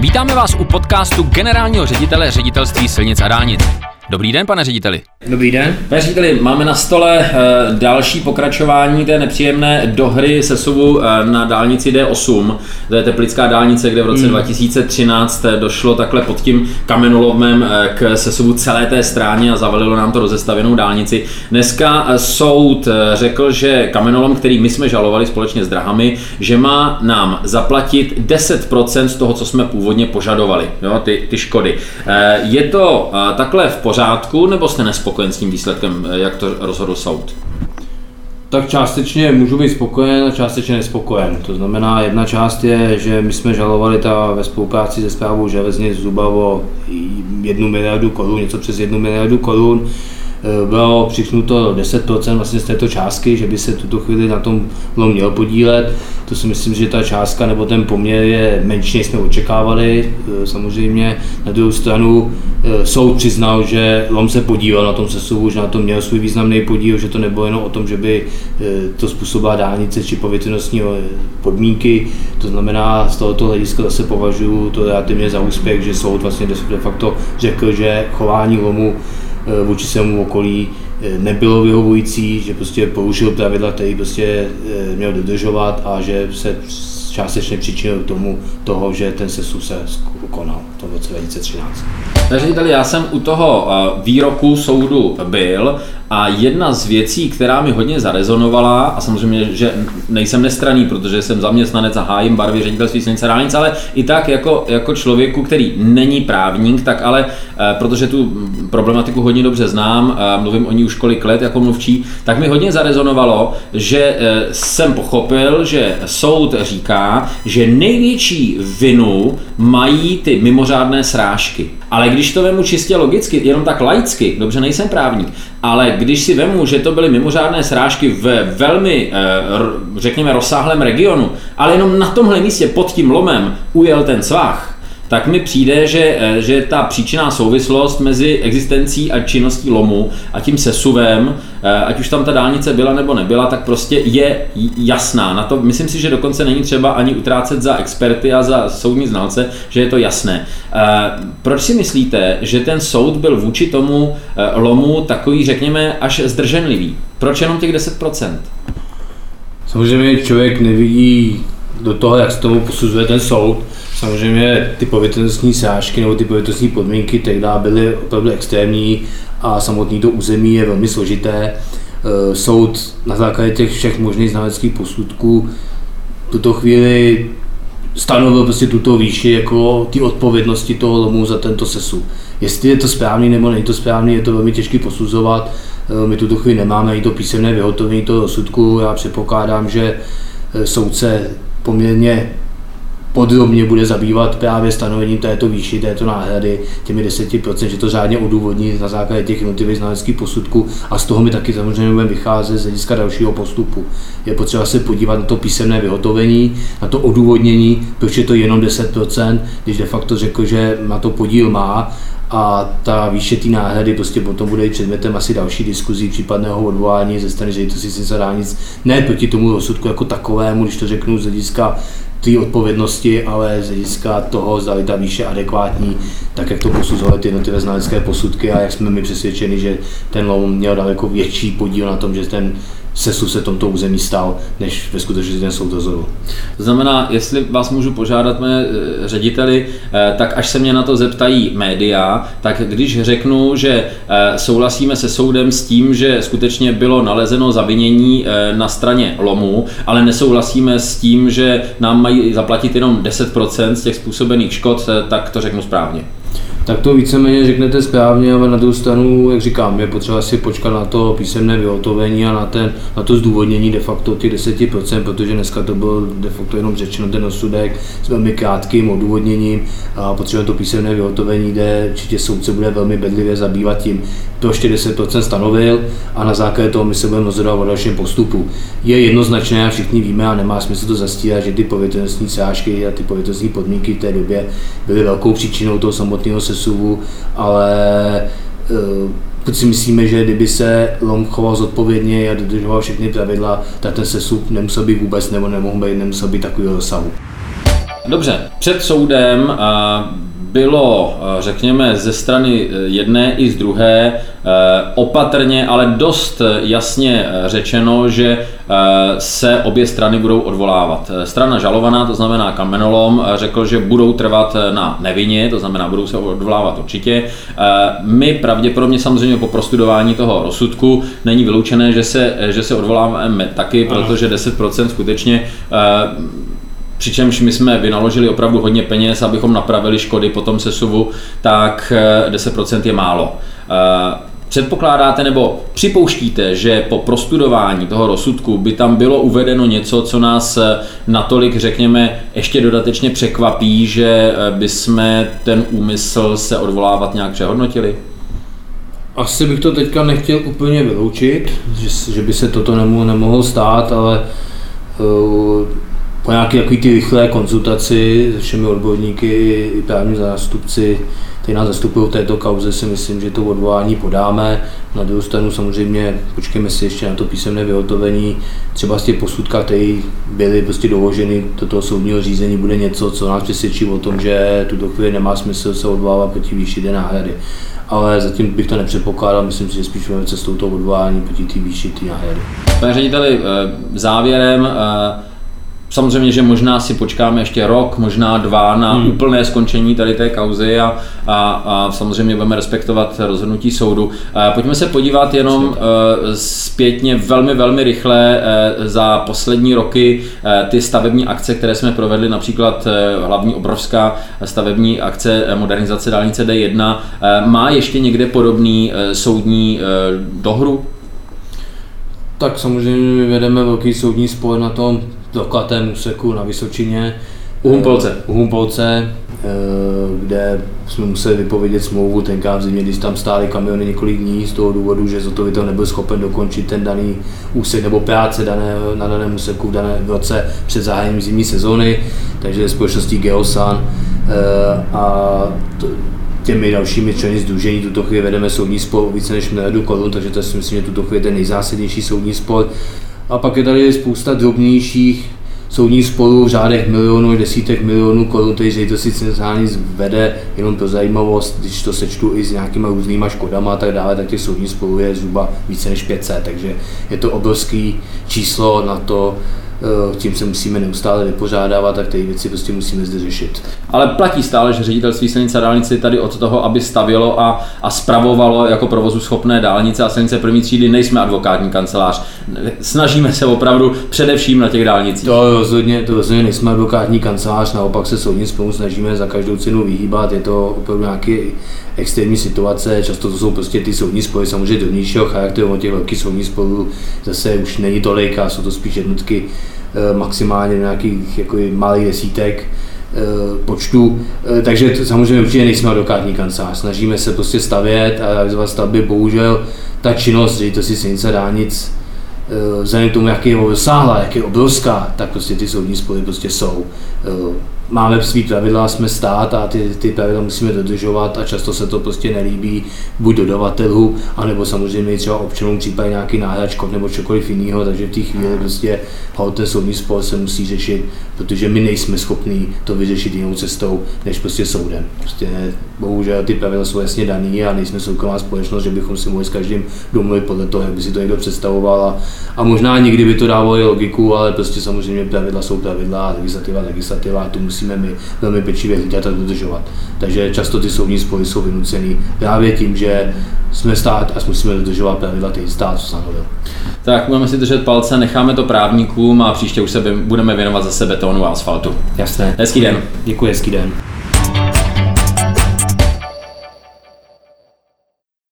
Vítáme vás u podcastu generálního ředitele ředitelství silnic a dálnic. Dobrý den, pane řediteli. Dobrý den. Pane řediteli, máme na stole eh, další pokračování té nepříjemné dohry sesuvu eh, na dálnici D8. To je teplická dálnice, kde v roce hmm. 2013 došlo takhle pod tím kamenolomem eh, k sesuvu celé té stráně a zavalilo nám to rozestavěnou dálnici. Dneska soud řekl, že kamenolom, který my jsme žalovali společně s drahami, že má nám zaplatit 10% z toho, co jsme původně požadovali, jo, ty, ty škody. Je to takhle v pořádku nebo jste nespokojen s tím výsledkem, eh, jak to rozhodl soud? Tak částečně můžu být spokojen a částečně nespokojen. To znamená, jedna část je, že my jsme žalovali ta ve spolupráci se zprávou železnic zhruba o jednu miliardu korun, něco přes jednu miliardu korun. Eh, bylo přiknuto 10% vlastně z této částky, že by se tuto chvíli na tom měl podílet. To si myslím, že ta částka nebo ten poměr je menší, než jsme očekávali. Eh, samozřejmě na druhou stranu eh, soud přiznal, že LOM se podíval na tom sesuvu, že na tom měl svůj významný podíl, že to nebylo jenom o tom, že by to způsobila dálnice či povětrnostní podmínky. To znamená, z tohoto hlediska zase považuji to relativně za úspěch, že soud vlastně de facto řekl, že chování LOMu vůči svému okolí eh, nebylo vyhovující, že prostě porušil pravidla, který prostě eh, měl dodržovat a že se částečně přičinil k tomu toho, že ten sesu se konal v roce 2013. Takže já jsem u toho výroku soudu byl a jedna z věcí, která mi hodně zarezonovala, a samozřejmě, že nejsem nestraný, protože jsem zaměstnanec a hájím barvy ředitelství silnice dálnic, ale i tak jako, jako člověku, který není právník, tak ale eh, protože tu problematiku hodně dobře znám, mluvím o ní už kolik let jako mluvčí, tak mi hodně zarezonovalo, že eh, jsem pochopil, že soud říká, že největší vinu mají ty mimořádné srážky. Ale když to vemu čistě logicky, jenom tak laicky, dobře, nejsem právník, ale když si vemu, že to byly mimořádné srážky v velmi, eh, řekněme, rozsáhlém regionu, ale jenom na tomhle místě pod tím lomem ujel ten svah, tak mi přijde, že, eh, že ta příčinná souvislost mezi existencí a činností lomu a tím sesuvem, eh, ať už tam ta dálnice byla nebo nebyla, tak prostě je jasná. Na to myslím si, že dokonce není třeba ani utrácet za experty a za soudní znalce, že je to jasné. Eh, proč si myslíte, že ten soud byl vůči tomu lomu takový, řekněme, až zdrženlivý? Proč jenom těch 10%? Samozřejmě člověk nevidí do toho, jak se tomu posuzuje ten soud, Samozřejmě ty povětrnostní sážky nebo ty povětrnostní podmínky tehdy byly opravdu extrémní a samotný to území je velmi složité. Eh, soud na základě těch všech možných znaleckých posudků tuto chvíli stanovil prostě tuto výši jako ty odpovědnosti toho lomu za tento sesu. Jestli je to správný nebo není to správný, je to velmi těžké posuzovat. Eh, my tuto chvíli nemáme ani to písemné vyhotovení toho rozsudku. Já předpokládám, že eh, soudce poměrně podrobně bude zabývat právě stanovením této výši, této náhrady, těmi 10%, že to řádně odůvodní na základě těch jednotlivých znaleckých posudků a z toho mi taky samozřejmě budeme vycházet z hlediska dalšího postupu. Je potřeba se podívat na to písemné vyhotovení, na to odůvodnění, proč je to jenom 10%, když de facto řekl, že na to podíl má a ta výše té náhrady prostě potom bude i předmětem asi další diskuzí, případného odvolání ze strany ředitelství silnic dálnic, ne proti tomu rozsudku jako takovému, když to řeknu z hlediska té odpovědnosti, ale z hlediska toho, zda ta výše adekvátní, tak jak to posuzovaly ty jednotlivé znalecké posudky a jak jsme mi přesvědčeni, že ten lom měl daleko větší podíl na tom, že ten sesu se tomto území stal, než ve skutečnosti ten soud rozhodl. To znamená, jestli vás můžu požádat, pane eh, řediteli, eh, tak až se mě na to zeptají média, tak když řeknu, že eh, souhlasíme se soudem s tím, že skutečně bylo nalezeno zavinění na straně lomu, ale nesouhlasíme s tím, že nám mají zaplatit jenom 10% z těch způsobených škod, tak to řeknu správně tak to víceméně řeknete správně, ale na druhou stranu, jak říkám, je potřeba si počkat na to písemné vyhotovení a na, ten, na to zdůvodnění de facto těch 10%, protože dneska to bylo de facto jenom řečeno ten osudek s velmi krátkým odůvodněním a potřebujeme to písemné vyhotovení, kde určitě soudce bude velmi bedlivě zabývat tím, proč těch 10% stanovil a na základě toho my se budeme rozhodovat o dalším postupu. Je jednoznačné, a všichni víme a nemá smysl to zastírat, že ty povětrnostní sážky a ty povětrnostní podmínky v té době byly velkou příčinou toho samotného sesuvu, ale pokud si myslíme, že kdyby se LOM choval zodpovědně a dodržoval všechny pravidla, tak ten sesuv nemusel být vůbec nebo nemohl být, nemusel být takový rozsahu. Dobře, před soudem bylo, řekněme, ze strany jedné i z druhé opatrně, ale dost jasně řečeno, že se obě strany budou odvolávat. Strana žalovaná, to znamená kamenolom, řekl, že budou trvat na nevině, to znamená, budou se odvolávat určitě. My pravděpodobně samozřejmě po prostudování toho rozsudku není vyloučené, že se, že se odvoláváme taky, protože 10% skutečně přičemž my jsme vynaložili opravdu hodně peněz, abychom napravili škody po tom sesuvu, tak 10% eh, je málo. Eh, předpokládáte nebo připouštíte, že po prostudování toho rozsudku by tam bylo uvedeno něco, co nás eh, natolik, řekněme, ještě dodatečně překvapí, že by jsme ten úmysl se odvolávat nějak přehodnotili? Asi bych to teďka nechtěl úplně vyloučit, že, že by se toto nemohlo, stát, ale po nějaké takový ty rychlé konzultaci se všemi odborníky i právní zástupci, kteří nás zastupují v této kauze, si myslím, že to odvolání podáme. Na druhou stranu samozřejmě počkejme si ještě na to písemné vyhotovení. Třeba z těch posudka, které byly prostě doloženy do toho soudního řízení, bude něco, co nás přesvědčí o tom, že tuto chvíli nemá smysl se odvolávat proti výši náhrady. Ale zatím bych to nepředpokládal, myslím si, že spíš budeme cestou toho odvolání proti té výši té náhrady. Pane řediteli, eh, závěrem eh, Samozřejmě, že možná si počkáme ještě rok, možná dva na hmm. úplné skončení tady té kauzy a, a, a samozřejmě budeme respektovat rozhodnutí soudu. Pojďme se podívat jenom uh, zpětně velmi, velmi rychle uh, za poslední roky uh, ty stavební akce, které jsme provedli, například hlavní obrovská stavební akce modernizace dálnice D1. Má ještě někde podobný soudní dohru? Tak samozřejmě my vedeme velký soudní spor na tom zaklatém úseku na Vysočině. U Humpolce. U Humpolce, eh, kde jsme museli vypovědět smlouvu tenkrát v zimě, když tam stály kamiony několik dní z toho důvodu, že zhotovitel nebyl schopen dokončit ten daný úsek nebo práce dané, na daném úseku v daném roce před zahájením zimní sezóny, takže společností Geosan eh, a těmi dalšími členy združení tuto chvíli vedeme soudní spor o více než miliardu korun, takže to si myslím, že tuto chvíli je ten nejzásadnější soudní spor. A pak je tady spousta drobnějších soudních sporů v řádech milionů, desítek milionů korun, takže to si centrální vede jenom pro zajímavost, když to sečtu i s nějakýma různýma škodama a tak dále, tak těch soudních sporů je zhruba více než 500, takže je to obrovský číslo na to, Eh, tím se musíme neustále vypořádávat a ty věci prostě musíme zde řešit. Ale platí stále, že ředitelství silnice a dálnice tady od toho, aby stavělo a, a spravovalo jako provozu schopné dálnice a silnice první třídy, nejsme advokátní kancelář. Snažíme se opravdu především na těch dálnicích. To rozhodně, to rozhodně nejsme advokátní kancelář, naopak se soudním spolu snažíme za každou cenu vyhýbat. Je to opravdu nějaký extrémní situace, často to jsou prostě ty soudní spory, samozřejmě do nižšího charakteru, těch velkých soudních sporů zase už není tolik a jsou to spíš jednotky eh, maximálně nějakých jako malých desítek počtu, eh, takže to, samozřejmě určitě nejsme advokátní kancelář. Snažíme se prostě stavět a realizovat stavby, bohužel ta činnost si silnice dálnic vzhledem k tomu, jak je rozsáhlá, jak je obrovská, tak prostě ty soudní spory prostě jsou máme svý pravidla, jsme stát a ty, ty pravidla musíme dodržovat a často se to prostě nelíbí buď dodavatelů, anebo samozřejmě třeba občanům případně nějaký náhračkov nebo cokoliv jiného, takže v té chvíli prostě ten soudní spor se musí řešit, protože my nejsme schopní to vyřešit jinou cestou, než prostě soudem. Prostě bohužel ty pravidla jsou jasně dané a nejsme soukromá společnost, že bychom si mohli s každým domluvit podle toho, jak by si to někdo představoval a, a možná někdy by to dávalo i logiku, ale prostě samozřejmě pravidla jsou pravidla legislativa legislativa a tu musí musíme my velmi pečlivě hlídat a dodržovat. Takže často ty soudní spory jsou vynuceny právě tím, že jsme stát a musíme dodržovat pravidla, který stát stanovil. Tak budeme si držet palce, necháme to právníkům a příště už se budeme věnovat zase betonu a asfaltu. Jasné. Hezký den. Děkuji, hezký den.